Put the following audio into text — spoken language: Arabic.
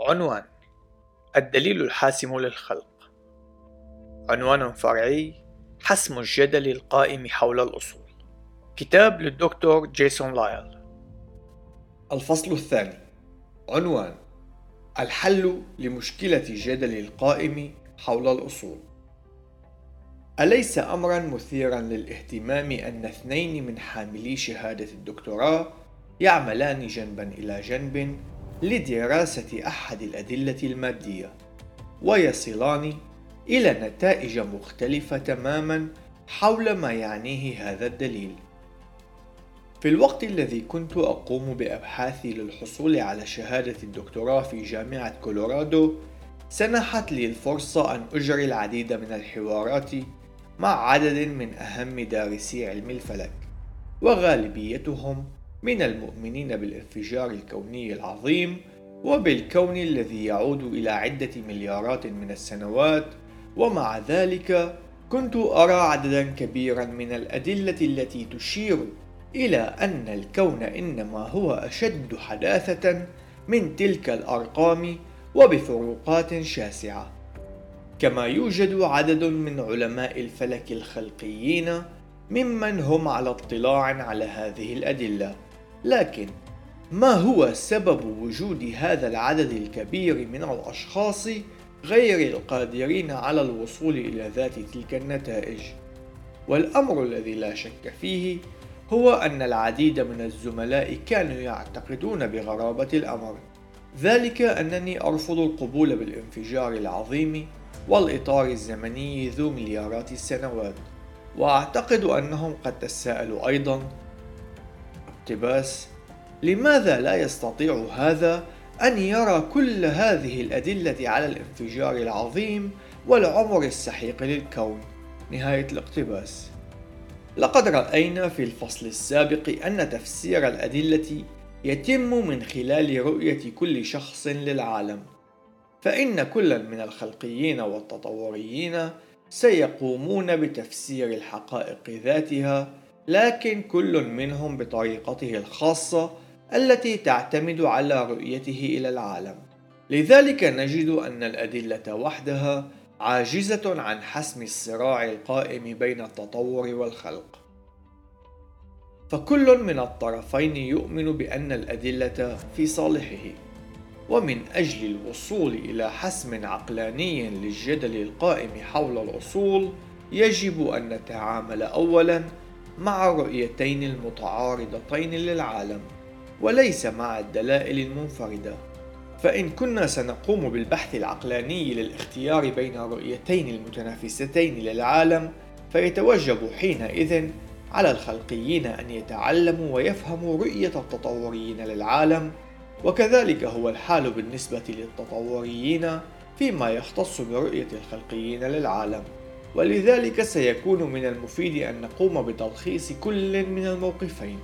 عنوان الدليل الحاسم للخلق. عنوان فرعي حسم الجدل القائم حول الأصول. كتاب للدكتور جيسون لايل. الفصل الثاني. عنوان الحل لمشكلة جدل القائم حول الأصول. أليس أمرا مثيرا للاهتمام أن اثنين من حاملي شهادة الدكتوراه يعملان جنبا إلى جنب لدراسة أحد الأدلة المادية ويصلان إلى نتائج مختلفة تماما حول ما يعنيه هذا الدليل. في الوقت الذي كنت أقوم بأبحاثي للحصول على شهادة الدكتوراه في جامعة كولورادو سنحت لي الفرصة أن أجري العديد من الحوارات مع عدد من أهم دارسي علم الفلك وغالبيتهم من المؤمنين بالانفجار الكوني العظيم وبالكون الذي يعود إلى عدة مليارات من السنوات ومع ذلك كنت أرى عددا كبيرا من الأدلة التي تشير إلى أن الكون إنما هو أشد حداثة من تلك الأرقام وبفروقات شاسعة. كما يوجد عدد من علماء الفلك الخلقيين ممن هم على اطلاع على هذه الأدلة. لكن ما هو سبب وجود هذا العدد الكبير من الأشخاص غير القادرين على الوصول إلى ذات تلك النتائج؟ والأمر الذي لا شك فيه هو أن العديد من الزملاء كانوا يعتقدون بغرابة الأمر ذلك أنني أرفض القبول بالانفجار العظيم والإطار الزمني ذو مليارات السنوات وأعتقد أنهم قد تساءلوا أيضا اقتباس لماذا لا يستطيع هذا أن يرى كل هذه الأدلة على الانفجار العظيم والعمر السحيق للكون؟ نهاية الاقتباس. لقد رأينا في الفصل السابق أن تفسير الأدلة يتم من خلال رؤية كل شخص للعالم. فإن كل من الخلقيين والتطوريين سيقومون بتفسير الحقائق ذاتها لكن كل منهم بطريقته الخاصة التي تعتمد على رؤيته إلى العالم. لذلك نجد أن الأدلة وحدها عاجزة عن حسم الصراع القائم بين التطور والخلق. فكل من الطرفين يؤمن بأن الأدلة في صالحه. ومن أجل الوصول إلى حسم عقلاني للجدل القائم حول الأصول يجب أن نتعامل أولاً مع الرؤيتين المتعارضتين للعالم وليس مع الدلائل المنفردة. فإن كنا سنقوم بالبحث العقلاني للاختيار بين الرؤيتين المتنافستين للعالم فيتوجب حينئذ على الخلقيين أن يتعلموا ويفهموا رؤية التطوريين للعالم وكذلك هو الحال بالنسبة للتطوريين فيما يختص برؤية الخلقيين للعالم. ولذلك سيكون من المفيد أن نقوم بتلخيص كل من الموقفين.